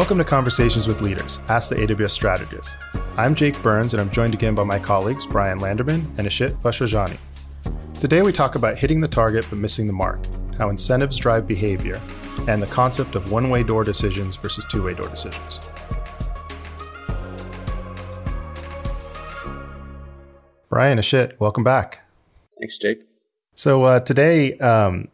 Welcome to Conversations with Leaders, Ask the AWS Strategist. I'm Jake Burns, and I'm joined again by my colleagues Bryan Landerman and Ishit Vachhrajani. Today we talk about hitting the target but missing the mark, how incentives drive behavior, and the concept of one way door decisions versus two way door decisions. Bryan Ishit, welcome back. Thanks, Jake. So uh, today, um,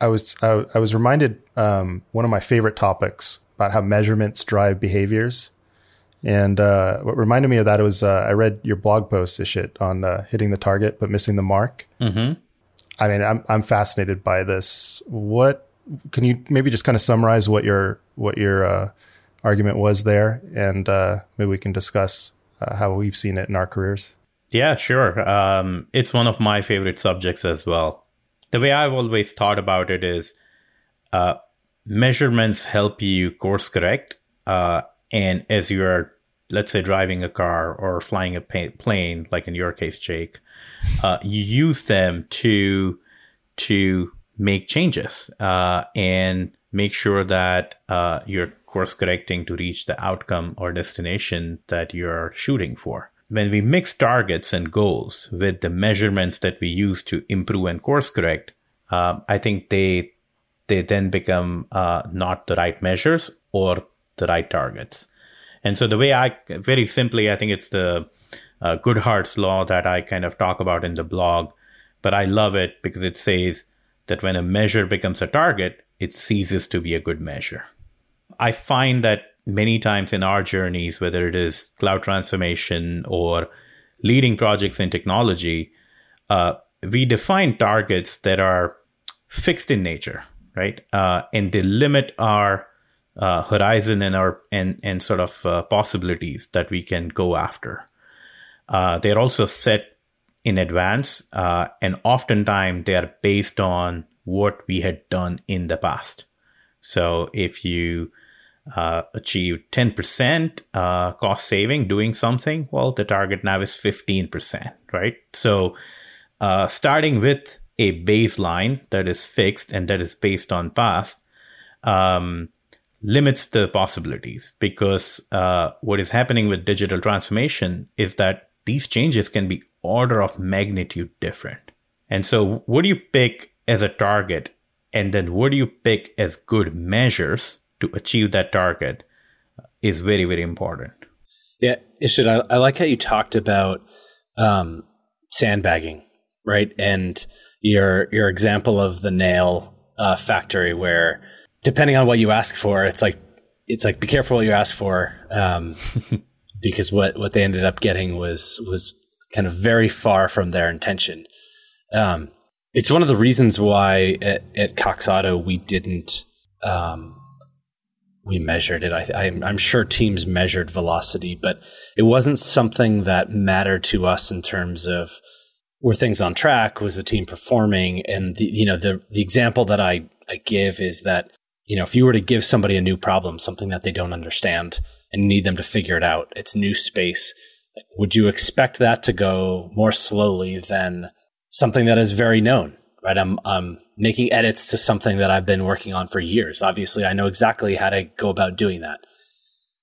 I was I, I was reminded um, one of my favorite topics about how measurements drive behaviors, and uh, what reminded me of that was uh, I read your blog post, on uh, hitting the target but missing the mark. Mm-hmm. I mean, I'm I'm fascinated by this. What can you maybe just kind of summarize what your what your uh, argument was there, and uh, maybe we can discuss how we've seen it in our careers. Yeah, sure. Um, it's one of my favorite subjects as well. The way I've always thought about it is uh, measurements help you course correct. Uh, and as you're, let's say, driving a car or flying a plane, like in your case, Jake, uh, you use them to to make changes uh, and make sure that uh, you're course correcting to reach the outcome or destination that you're shooting for when we mix targets and goals with the measurements that we use to improve and course correct, uh, I think they they then become uh, not the right measures or the right targets. And so the way I very simply, I think it's the uh, Goodhart's law that I kind of talk about in the blog, but I love it because it says that when a measure becomes a target, it ceases to be a good measure. I find that many times in our journeys, whether it is cloud transformation or leading projects in technology, uh, we define targets that are fixed in nature, right? Uh, and they limit our uh, horizon and our and and sort of uh, possibilities that we can go after. Uh, they're also set in advance, uh, and oftentimes they are based on what we had done in the past. So if you uh, achieved 10% uh, cost saving doing something, well, the target now is 15%, right? So, starting with a baseline that is fixed and that is based on past um, limits the possibilities because uh, what is happening with digital transformation is that these changes can be order of magnitude different. And so, what do you pick as a target? And then, what do you pick as good measures to achieve that target is very very important yeah Ishit, I, I like how you talked about um, sandbagging right and your your example of the nail uh, factory where depending on what you ask for it's like it's like be careful what you ask for um, because what what they ended up getting was was kind of very far from their intention um, it's one of the reasons why at, at Cox Auto we didn't um, we measured it. I, am sure teams measured velocity, but it wasn't something that mattered to us in terms of were things on track, was the team performing, and the, you know the the example that I I give is that you know if you were to give somebody a new problem, something that they don't understand, and need them to figure it out, it's new space. Would you expect that to go more slowly than something that is very known? Right, I'm I'm making edits to something that I've been working on for years. Obviously, I know exactly how to go about doing that.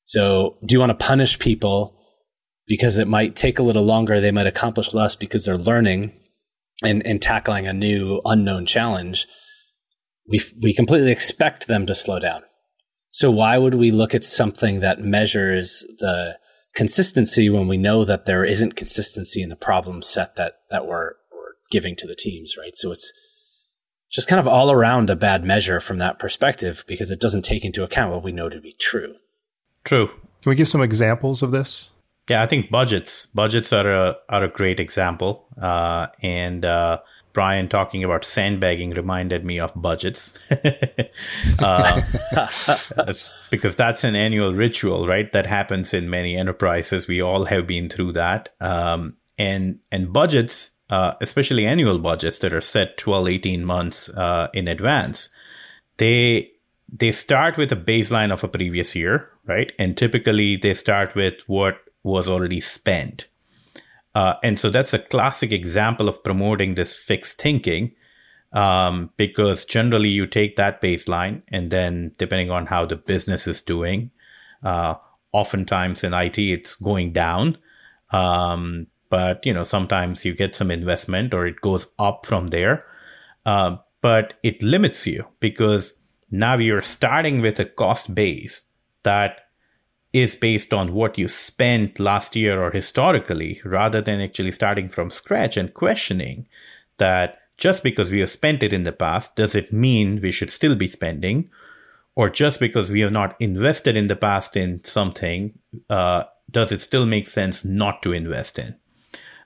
So, do you want to punish people because it might take a little longer? They might accomplish less because they're learning and, and tackling a new unknown challenge. We, we completely expect them to slow down. So, why would we look at something that measures the consistency when we know that there isn't consistency in the problem set that, that we're, we're giving to the teams, right? So, it's, just kind of all around a bad measure from that perspective because it doesn't take into account what we know to be true. True. Can we give some examples of this? Yeah, I think budgets. Budgets are a are a great example. Uh, and uh, Bryan talking about sandbagging reminded me of budgets, uh, because that's an annual ritual, right? That happens in many enterprises. We all have been through that. Um, and and budgets uh, especially annual budgets that are set 12, 18 months uh, in advance, they they start with a baseline of a previous year, right? And typically they start with what was already spent. Uh, and so that's a classic example of promoting this fixed thinking um, because generally you take that baseline and then depending on how the business is doing, Uh, oftentimes in IT, it's going down. Um, but you know, sometimes you get some investment or it goes up from there. Uh, but it limits you because now you're starting with a cost base that is based on what you spent last year or historically, rather than actually starting from scratch and questioning that just because we have spent it in the past, does it mean we should still be spending? Or just because we have not invested in the past in something, uh, does it still make sense not to invest in?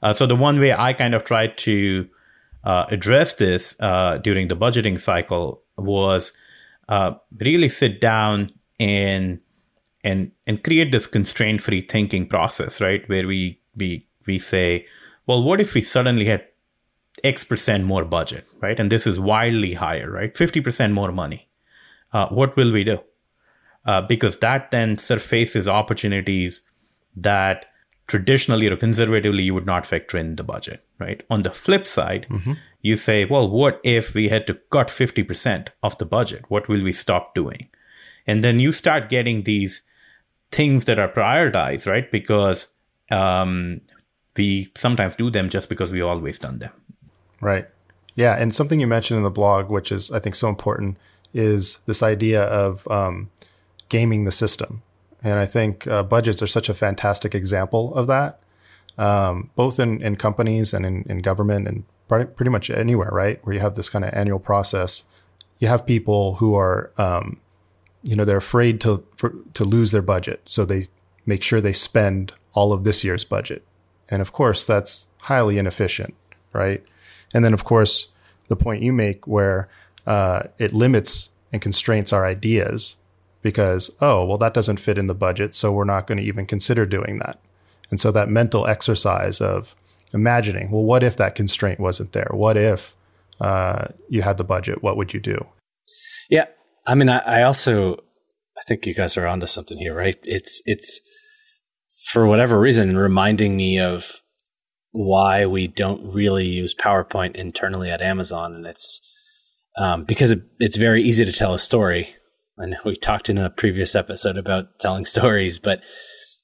Uh, so the one way I kind of tried to uh, address this uh, during the budgeting cycle was uh, really sit down and and and create this constraint free thinking process right? Where we we we say well what if we suddenly had x percent more budget right? And this is wildly higher right? 50% more money. Uh, what will we do? Uh, because that then surfaces opportunities that traditionally or conservatively you would not factor in the budget right? On the flip side mm-hmm. you say well what if we had to cut 50% of the budget? What will we stop doing? And then you start getting these things that are prioritized, right? Because um, we sometimes do them just because we always done them. Right. Yeah. And something you mentioned in the blog, which is, I think, so important, is this idea of um, gaming the system. And I think uh, budgets are such a fantastic example of that, um, both in, in companies and in, in government and pretty much anywhere, right? Where you have this kind of annual process. You have people who are um, you know they're afraid to for, to lose their budget, so they make sure they spend all of this year's budget, and of course that's highly inefficient, right? And then of course the point you make where uh, it limits and constraints our ideas because oh well that doesn't fit in the budget, so we're not going to even consider doing that, and so that mental exercise of imagining well what if that constraint wasn't there? What if uh, you had the budget? What would you do? Yeah, I mean, I, I also I think you guys are onto something here, right? It's it's for whatever reason reminding me of why we don't really use PowerPoint internally at Amazon, and it's um, because it, it's very easy to tell a story. Know we talked in a previous episode about telling stories, but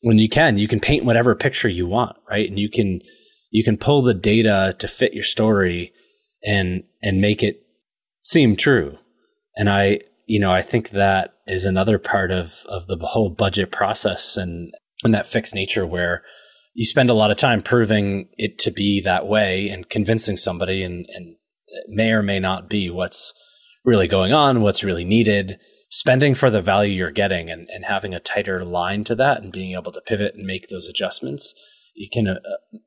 when you can, you can paint whatever picture you want, right? And you can you can pull the data to fit your story and and make it seem true. And I you know, I think that is another part of of the whole budget process and and that fixed nature where you spend a lot of time proving it to be that way and convincing somebody and and it may or may not be what's really going on, what's really needed, spending for the value you're getting and, and having a tighter line to that and being able to pivot and make those adjustments. You can uh,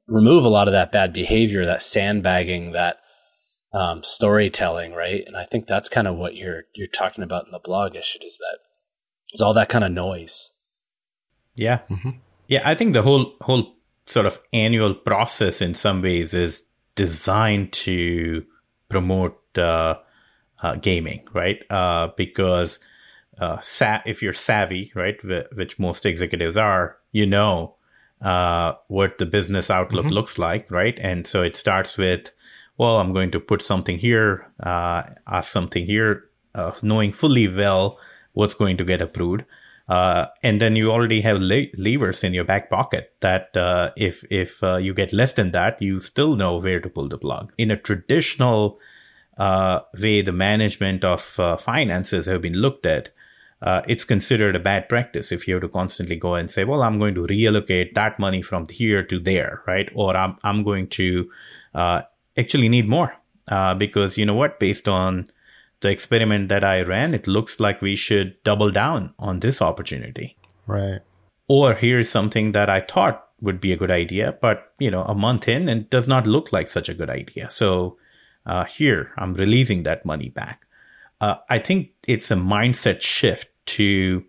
remove a lot of that bad behavior, that sandbagging, that um, storytelling, right? And I think that's kind of what you're you're talking about in the blog, Ishit, is that is all that kind of noise. Yeah, mm-hmm. yeah. I think the whole whole sort of annual process, in some ways, is designed to promote uh, uh, gaming, right? Uh, because uh, sa- if you're savvy, right, which most executives are, you know uh, what the business outlook mm-hmm. looks like, right? And so it starts with well, I'm going to put something here, uh, ask something here, uh, knowing fully well what's going to get approved. Uh, and then you already have le- levers in your back pocket that uh, if if uh, you get less than that, you still know where to pull the plug. In a traditional uh, way, the management of finances have been looked at. it's considered a bad practice if you have to constantly go and say, "Well, I'm going to reallocate that money from here to there," right? Or I'm I'm going to actually need more. Uh, because you know what? Based on the experiment that i ran it looks like we should double down on this opportunity. Right. Or here's something that i thought would be a good idea but you know a month in and does not look like such a good idea. So uh, here i'm releasing that money back. Uh, i think it's a mindset shift to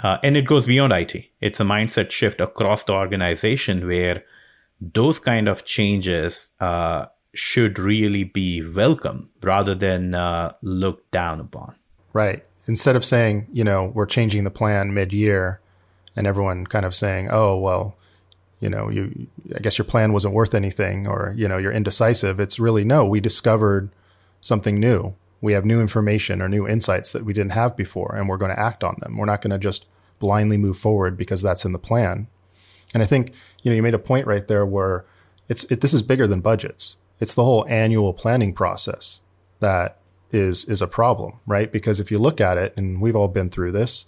uh, and it goes beyond it it's a mindset shift across the organization where those kind of changes uh, should really be welcome rather than uh, looked down upon. Right. Instead of saying, you know, we're changing the plan mid year and everyone kind of saying, oh, well, you know, you, I guess your plan wasn't worth anything or, you know, you're indecisive. It's really, no, we discovered something new. We have new information or new insights that we didn't have before and we're going to act on them. We're not going to just blindly move forward because that's in the plan. And I think, you know, you made a point right there where it's, it, this is bigger than budgets. It's the whole annual planning process that is, is a problem, right? Because if you look at it, and we've all been through this,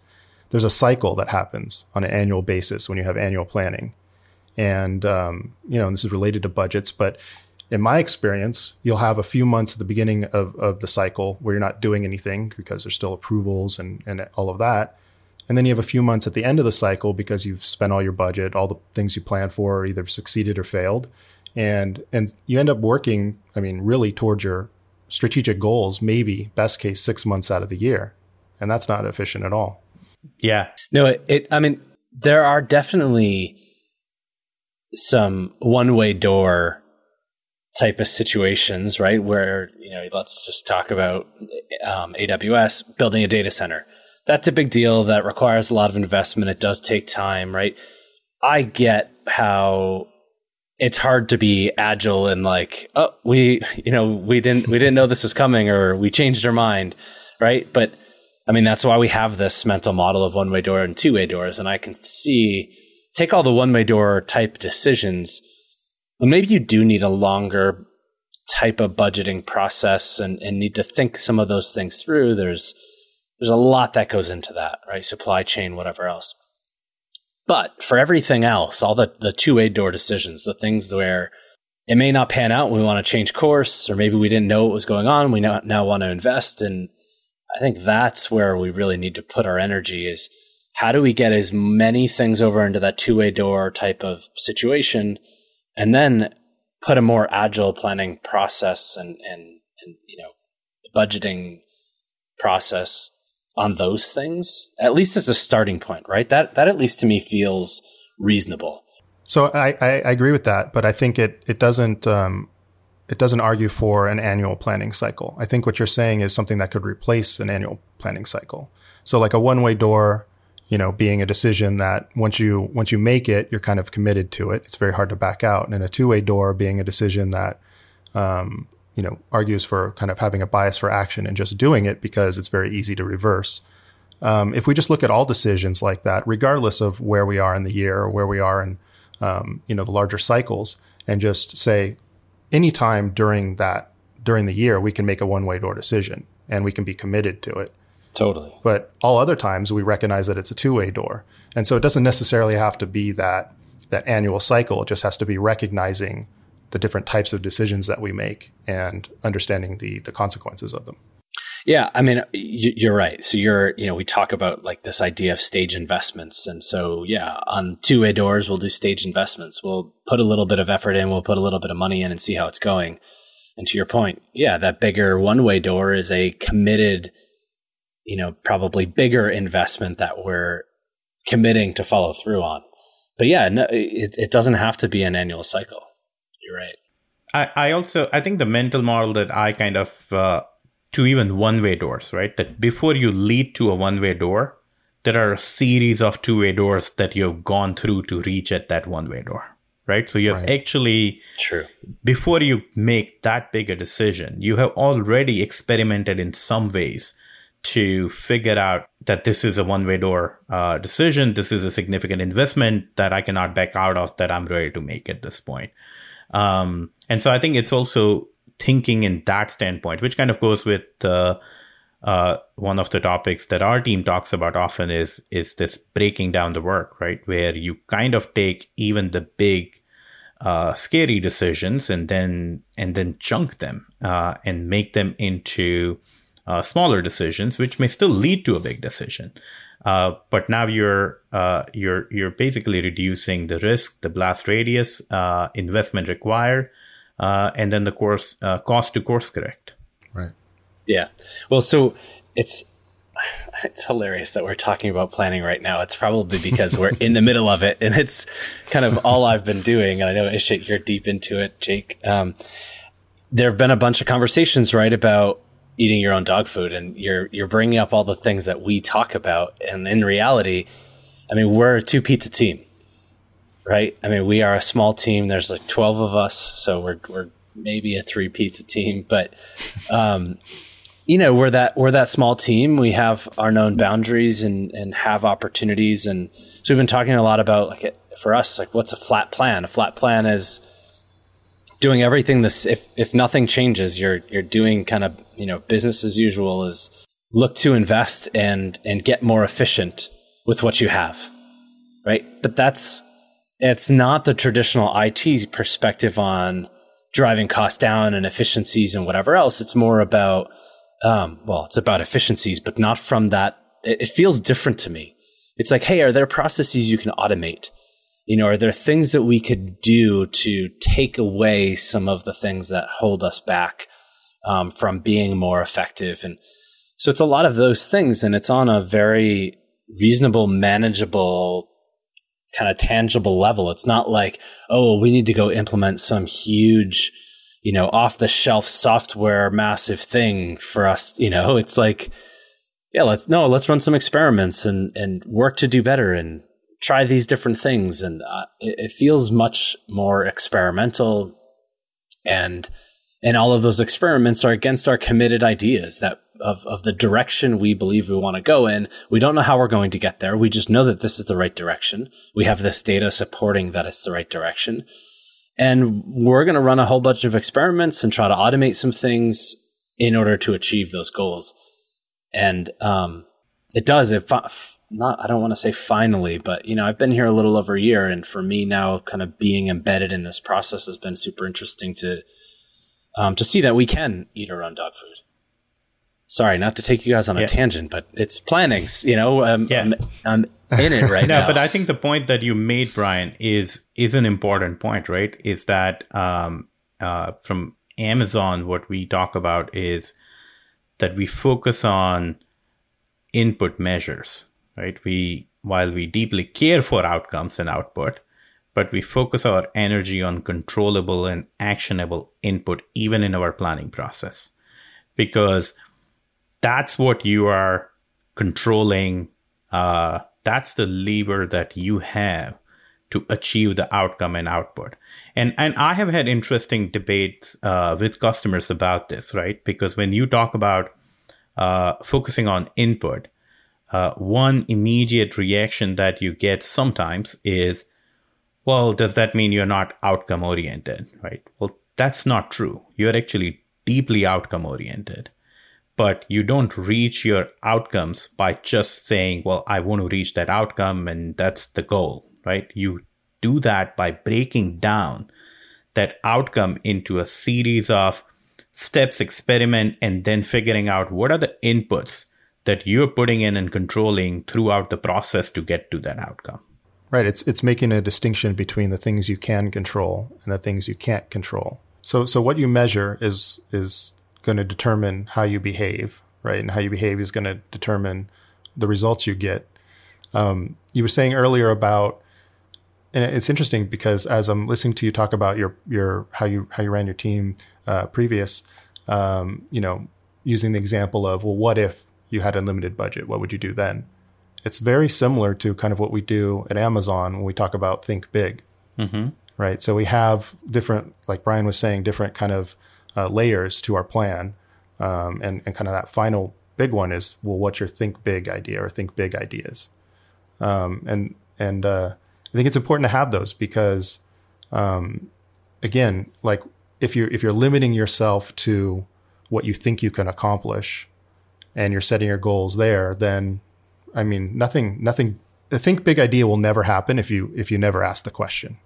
there's a cycle that happens on an annual basis when you have annual planning. And, um, you know, and this is related to budgets, but in my experience, you'll have a few months at the beginning of, of the cycle where you're not doing anything because there's still approvals and, and all of that. And then you have a few months at the end of the cycle because you've spent all your budget, all the things you planned for either succeeded or failed. And, and you end up working, I mean, really towards your strategic goals, maybe best case six months out of the year. And that's not efficient at all. Yeah. No, it, it I mean, there are definitely some one way door type of situations, right? Where, you know, let's just talk about um, AWS building a data center that's a big deal that requires a lot of investment. It does take time, right? I get how it's hard to be agile and like, oh, we, you know, we didn't, we didn't know this was coming or we changed our mind, right? But I mean, that's why we have this mental model of one way door and two way doors. And I can see, take all the one way door type decisions. Well, maybe you do need a longer type of budgeting process and, and need to think some of those things through. There's, there's a lot that goes into that, right? Supply chain, whatever else. But for everything else, all the, the two way door decisions, the things where it may not pan out, we want to change course, or maybe we didn't know what was going on, we now, now want to invest. And I think that's where we really need to put our energy is how do we get as many things over into that two way door type of situation and then put a more agile planning process and, and, and you know, budgeting process on those things, at least as a starting point, right? That that at least to me feels reasonable. So I, I, I agree with that, but I think it it doesn't um, it doesn't argue for an annual planning cycle. I think what you're saying is something that could replace an annual planning cycle. So like a one way door, you know, being a decision that once you once you make it, you're kind of committed to it. It's very hard to back out. And a two way door being a decision that um, you know, argues for kind of having a bias for action and just doing it because it's very easy to reverse. Um, if we just look at all decisions like that, regardless of where we are in the year or where we are in, um, you know, the larger cycles, and just say, anytime during that during the year, we can make a one way door decision and we can be committed to it. Totally. But all other times, we recognize that it's a two way door, and so it doesn't necessarily have to be that that annual cycle. It just has to be recognizing the different types of decisions that we make and understanding the the consequences of them. Yeah, I mean, you're right. So you're, you know, we talk about like this idea of stage investments, and so yeah, on two way doors, we'll do stage investments. We'll put a little bit of effort in, we'll put a little bit of money in, and see how it's going. And to your point, yeah, that bigger one way door is a committed, you know, probably bigger investment that we're committing to follow through on. But yeah, no, it, it doesn't have to be an annual cycle. You're right. I, I also I think the mental model that I kind of uh, to even one way doors, right? That before you lead to a one way door, there are a series of two way doors that you've gone through to reach at that one way door. Right. So you have right. actually true before you make that big a decision, you have already experimented in some ways to figure out that this is a one way door uh, decision. This is a significant investment that I cannot back out of that I'm ready to make at this point. Um, and so I think it's also thinking in that standpoint, which kind of goes with uh, uh, one of the topics that our team talks about often is is this breaking down the work, right? Where you kind of take even the big, uh, scary decisions and then and then chunk them uh, and make them into uh, smaller decisions, which may still lead to a big decision. Uh, but now you're uh, you're you're basically reducing the risk, the blast radius, uh, investment required, uh, and then the course uh, cost to course correct. Right. Yeah. Well, so it's it's hilarious that we're talking about planning right now. It's probably because we're in the middle of it, and it's kind of all I've been doing. And I know Ishit, you're deep into it, Jake. Um, there have been a bunch of conversations, right, about eating your own dog food and you're you're bringing up all the things that we talk about. And in reality i mean we're a two pizza team right? I mean we are a small team. There's like 12 of us so we're we're maybe a three pizza team. But um you know we're that we're that small team. We have our known boundaries and and have opportunities, and so we've been talking a lot about like for us like what's a flat plan. A flat plan is doing everything this if if nothing changes you're you're doing kind of you know business as usual is look to invest and and get more efficient with what you have right? But that's it's not the traditional IT perspective on driving costs down and efficiencies and whatever else. It's more about um, well it's about efficiencies but not from that. It, it feels different to me. It's like hey are there processes you can automate you know, are there things that we could do to take away some of the things that hold us back um, from being more effective? And so it's a lot of those things, and it's on a very reasonable, manageable, kind of tangible level. It's not like, oh, we need to go implement some huge, you know, off the shelf software massive thing for us. You know, it's like, yeah, let's no, let's run some experiments and and work to do better and try these different things, and uh, it, it feels much more experimental, and and all of those experiments are against our committed ideas that of, of the direction we believe we want to go in. We don't know how we're going to get there. We just know that this is the right direction. We have this data supporting that it's the right direction. And we're going to run a whole bunch of experiments and try to automate some things in order to achieve those goals. And um, it does. It not I don't want to say finally, but you know, I've been here a little over a year and for me now kind of being embedded in this process has been super interesting to um, to see that we can eat our own dog food. Sorry, not to take you guys on yeah. a tangent, but it's planning, you know, um, yeah. I'm, I'm in it right no, now. but I think the point that you made, Bryan, is is an important point, right? Is that um, uh, from Amazon, what we talk about is that we focus on input measures right? We, while we deeply care for outcomes and output, but we focus our energy on controllable and actionable input, even in our planning process, because that's what you are controlling. Uh, that's the lever that you have to achieve the outcome and output. And and I have had interesting debates uh, with customers about this, right? Because when you talk about uh, focusing on input, uh, one immediate reaction that you get sometimes is, well, does that mean you're not outcome oriented, right? Well, that's not true. You're actually deeply outcome oriented, but you don't reach your outcomes by just saying, well, I want to reach that outcome and that's the goal, right? You do that by breaking down that outcome into a series of steps, experiment, and then figuring out what are the inputs that you're putting in and controlling throughout the process to get to that outcome. Right. It's it's making a distinction between the things you can control and the things you can't control. So so what you measure is is going to determine how you behave, right? And how you behave is going to determine the results you get. Um, you were saying earlier about, and it's interesting because as I'm listening to you talk about your your how you how you ran your team uh, previous, um, you know, using the example of well, what if you had unlimited budget, what would you do then? It's very similar to kind of what we do at Amazon when we talk about think big, mm-hmm. right? So we have different, like Bryan was saying, different kind of uh, layers to our plan, um, and and kind of that final big one is well, what's your think big idea or think big ideas, um, and and uh, I think it's important to have those because, um, again, like if you're if you're limiting yourself to what you think you can accomplish, and you're setting your goals there, then I mean, nothing, nothing. The think big idea will never happen if you if you never ask the question,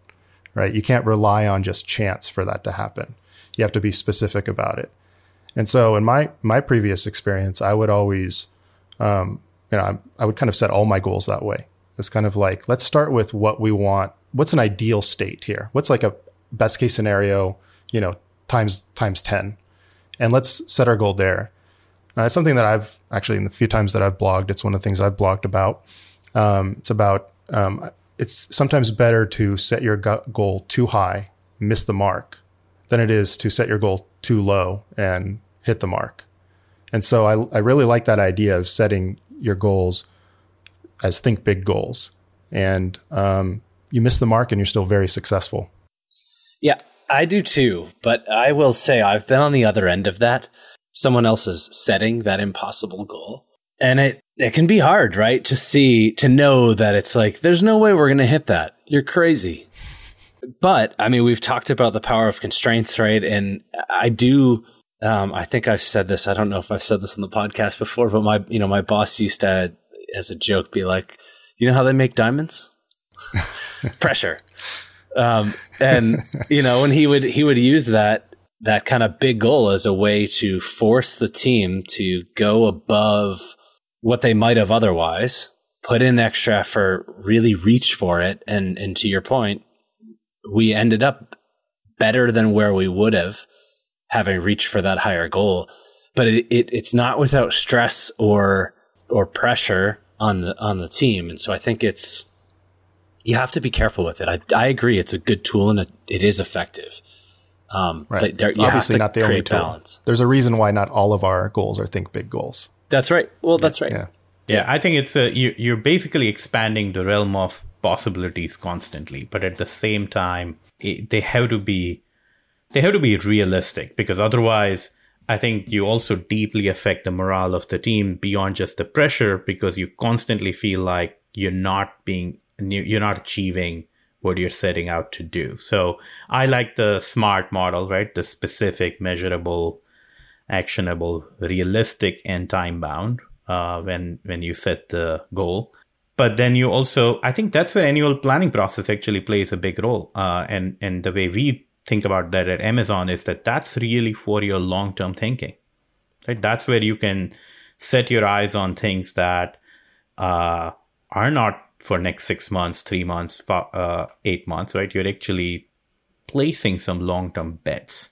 right? You can't rely on just chance for that to happen. You have to be specific about it. And so, in my my previous experience, I would always, um, you know, I, I would kind of set all my goals that way. It's kind of like let's start with what we want. What's an ideal state here? What's like a best case scenario? You know, times times ten, and let's set our goal there. Uh, it's something that I've actually, in the few times that I've blogged, it's one of the things I've blogged about. Um, it's about, um, it's sometimes better to set your goal too high, miss the mark, than it is to set your goal too low and hit the mark. And so I, I really like that idea of setting your goals as think big goals. And um, you miss the mark and you're still very successful. Yeah, I do too. But I will say I've been on the other end of that. Someone else is setting that impossible goal. And it, it can be hard, right? To see, to know that it's like, there's no way we're going to hit that. You're crazy. But I mean, we've talked about the power of constraints, right? And I do, um, I think I've said this. I don't know if I've said this on the podcast before, but my, you know, my boss used to, as a joke, be like, you know how they make diamonds? Pressure. Um, and you know, and he would he would use that that kind of big goal as a way to force the team to go above what they might have otherwise, put in extra effort, really reach for it, and and to your point, we ended up better than where we would have having reached for that higher goal. But it, it it's not without stress or or pressure on the on the team, and so I think it's you have to be careful with it. I, I agree, it's a good tool and it, it is effective. Um, right. But there, you Obviously, not the only tool. Balance. There's a reason why not all of our goals are think big goals. That's right. Well, that's right. Yeah. Yeah, I think it's a you, you're basically expanding the realm of possibilities constantly, but at the same time, it, they have to be they have to be realistic because otherwise, I think you also deeply affect the morale of the team beyond just the pressure because you constantly feel like you're not being you're not achieving what you're setting out to do. So I like the SMART model, right? The specific, measurable, actionable, realistic, and time bound uh, when when you set the goal. But then you also, I think that's where annual planning process actually plays a big role. Uh, and and the way we think about that at Amazon is that that's really for your long term thinking, right? That's where you can set your eyes on things that uh, are not for next six months, three months, uh, eight months, right? You're actually placing some long term bets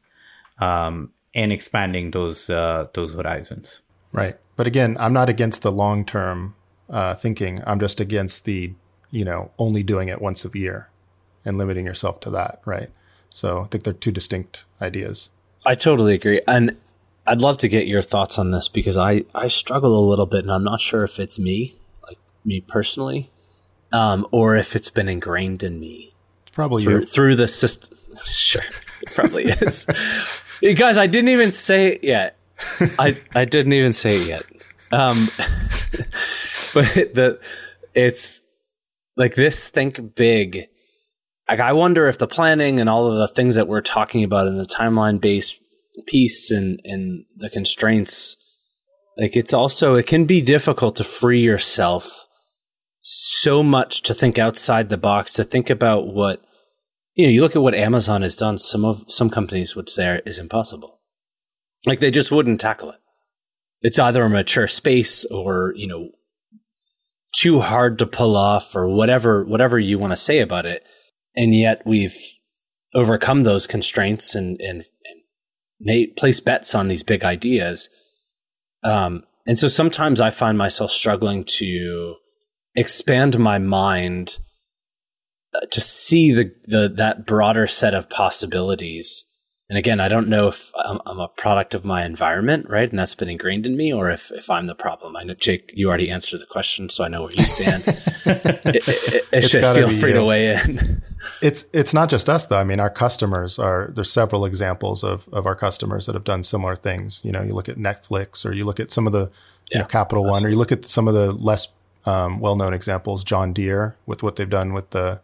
um, and expanding those uh, those horizons. Right, but again, I'm not against the long term uh, thinking. I'm just against the you know only doing it once a year and limiting yourself to that. Right. So I think they're two distinct ideas. I totally agree, and I'd love to get your thoughts on this because I I struggle a little bit, and I'm not sure if it's me, like me personally, um, or if it's been ingrained in me. probably through, you. through the system. sure, it probably is. you guys, I didn't even say it yet. I I didn't even say it yet. Um, but the it's like this. Think big. Like I wonder if the planning and all of the things that we're talking about in the timeline based piece and and the constraints, like it's also it can be difficult to free yourself so much to think outside the box, to think about what you know, you look at what Amazon has done, some of some companies would say is impossible. Like they just wouldn't tackle it. It's either a mature space or, you know, too hard to pull off or whatever whatever you want to say about it. And yet we've overcome those constraints and and, and made place bets on these big ideas. Um, and so sometimes I find myself struggling to expand my mind uh, to see the, the that broader set of possibilities. And again, I don't know if I'm, I'm, a product of my environment, right? And that's been ingrained in me, or if, if I'm the problem. I know, Jake, you already answered the question, so I know where you stand. it, it, it, should feel free to weigh in. it's it's not just us, though. I mean, our customers are. There's several examples of of our customers that have done similar things. You know, you look at Netflix, or you look at some of the yeah, know, Capital absolutely. One, or you look at some of the less um, well-known examples, John Deere, with what they've done with the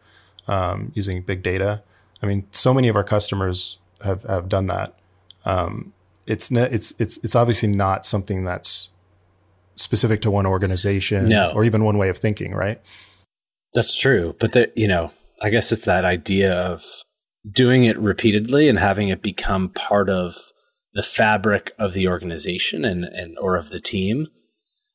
um, using big data. I mean, so many of our customers have have done that. Um, it's ne- it's it's it's obviously not something that's specific to one organization no. or even one way of thinking, right? That's true, but that you know, I guess it's that idea of doing it repeatedly and having it become part of the fabric of the organization and and or of the team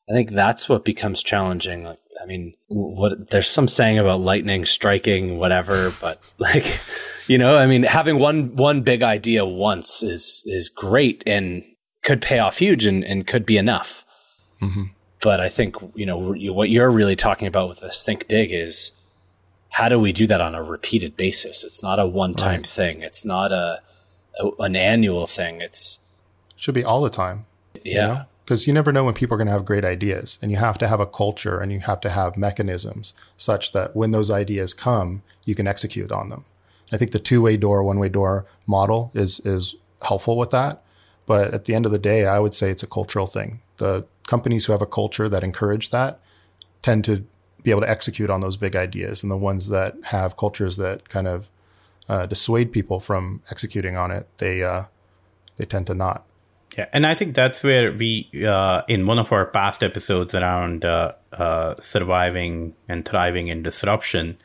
I think that's what becomes challenging. Like, I mean, what there's some saying about lightning striking whatever, but like, you know, I mean, having one one big idea once is is great and could pay off huge and, and could be enough. Mm-hmm. But I think you know what you're really talking about with this think big is how do we do that on a repeated basis? It's not a one time right. thing. It's not a, a, an annual thing. It's should be all the time. Yeah. You know? Because you never know when people are going to have great ideas and you have to have a culture and you have to have mechanisms such that when those ideas come you can execute on them i think the two-way door one-way door model is is helpful with that But at the end of the day, I would say it's a cultural thing. The companies who have a culture that encourage that tend to be able to execute on those big ideas, and the ones that have cultures that kind of uh, dissuade people from executing on it, they uh, they tend to not. Yeah, and I think that's where we, uh, in one of our past episodes around uh, uh, surviving and thriving in disruption,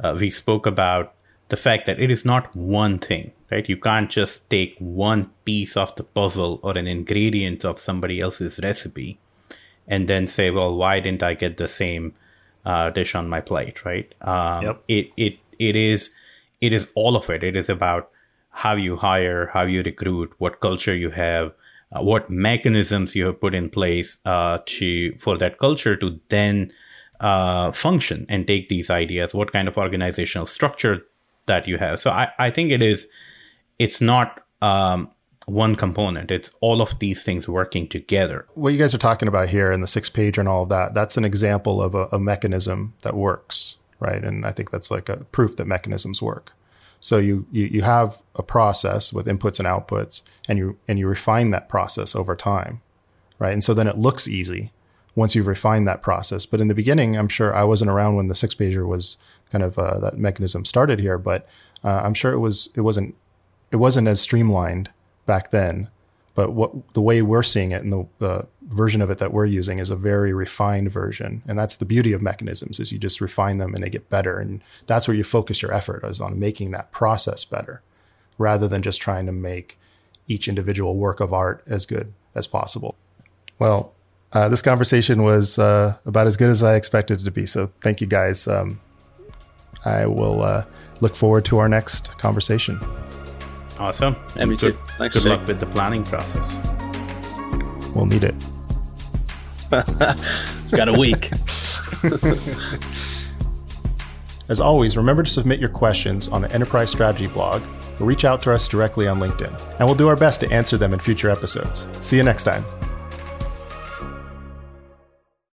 uh, we spoke about the fact that it is not one thing, right? You can't just take one piece of the puzzle or an ingredient of somebody else's recipe and then say, well, why didn't I get the same uh, dish on my plate, right? Um, Yep. It it it is it is all of it. It is about how you hire, how you recruit, what culture you have, uh, what mechanisms you have put in place uh, to for that culture to then uh, function and take these ideas. What kind of organizational structure that you have. So I, I think it is it's not um, one component. It's all of these things working together. What you guys are talking about here in the six page and all of that, that's an example of a, a mechanism that works, right? And I think that's like a proof that mechanisms work. So you, you you have a process with inputs and outputs, and you and you refine that process over time, right? And so then it looks easy once you've refined that process. But in the beginning, I'm sure I wasn't around when the six pager was kind of uh, that mechanism started here, but uh, I'm sure it was it wasn't it wasn't as streamlined back then. But what the way we're seeing it and the, the version of it that we're using is a very refined version, and that's the beauty of mechanisms is you just refine them and they get better, and that's where you focus your effort is on making that process better, rather than just trying to make each individual work of art as good as possible. Well, uh, this conversation was uh, about as good as I expected it to be. So thank you guys. Um, I will uh, look forward to our next conversation. Awesome. And me good, too. Thanks, good luck with the planning process. We'll need it. Got a week. As always, remember to submit your questions on the Enterprise Strategy blog or reach out to us directly on LinkedIn, and we'll do our best to answer them in future episodes. See you next time.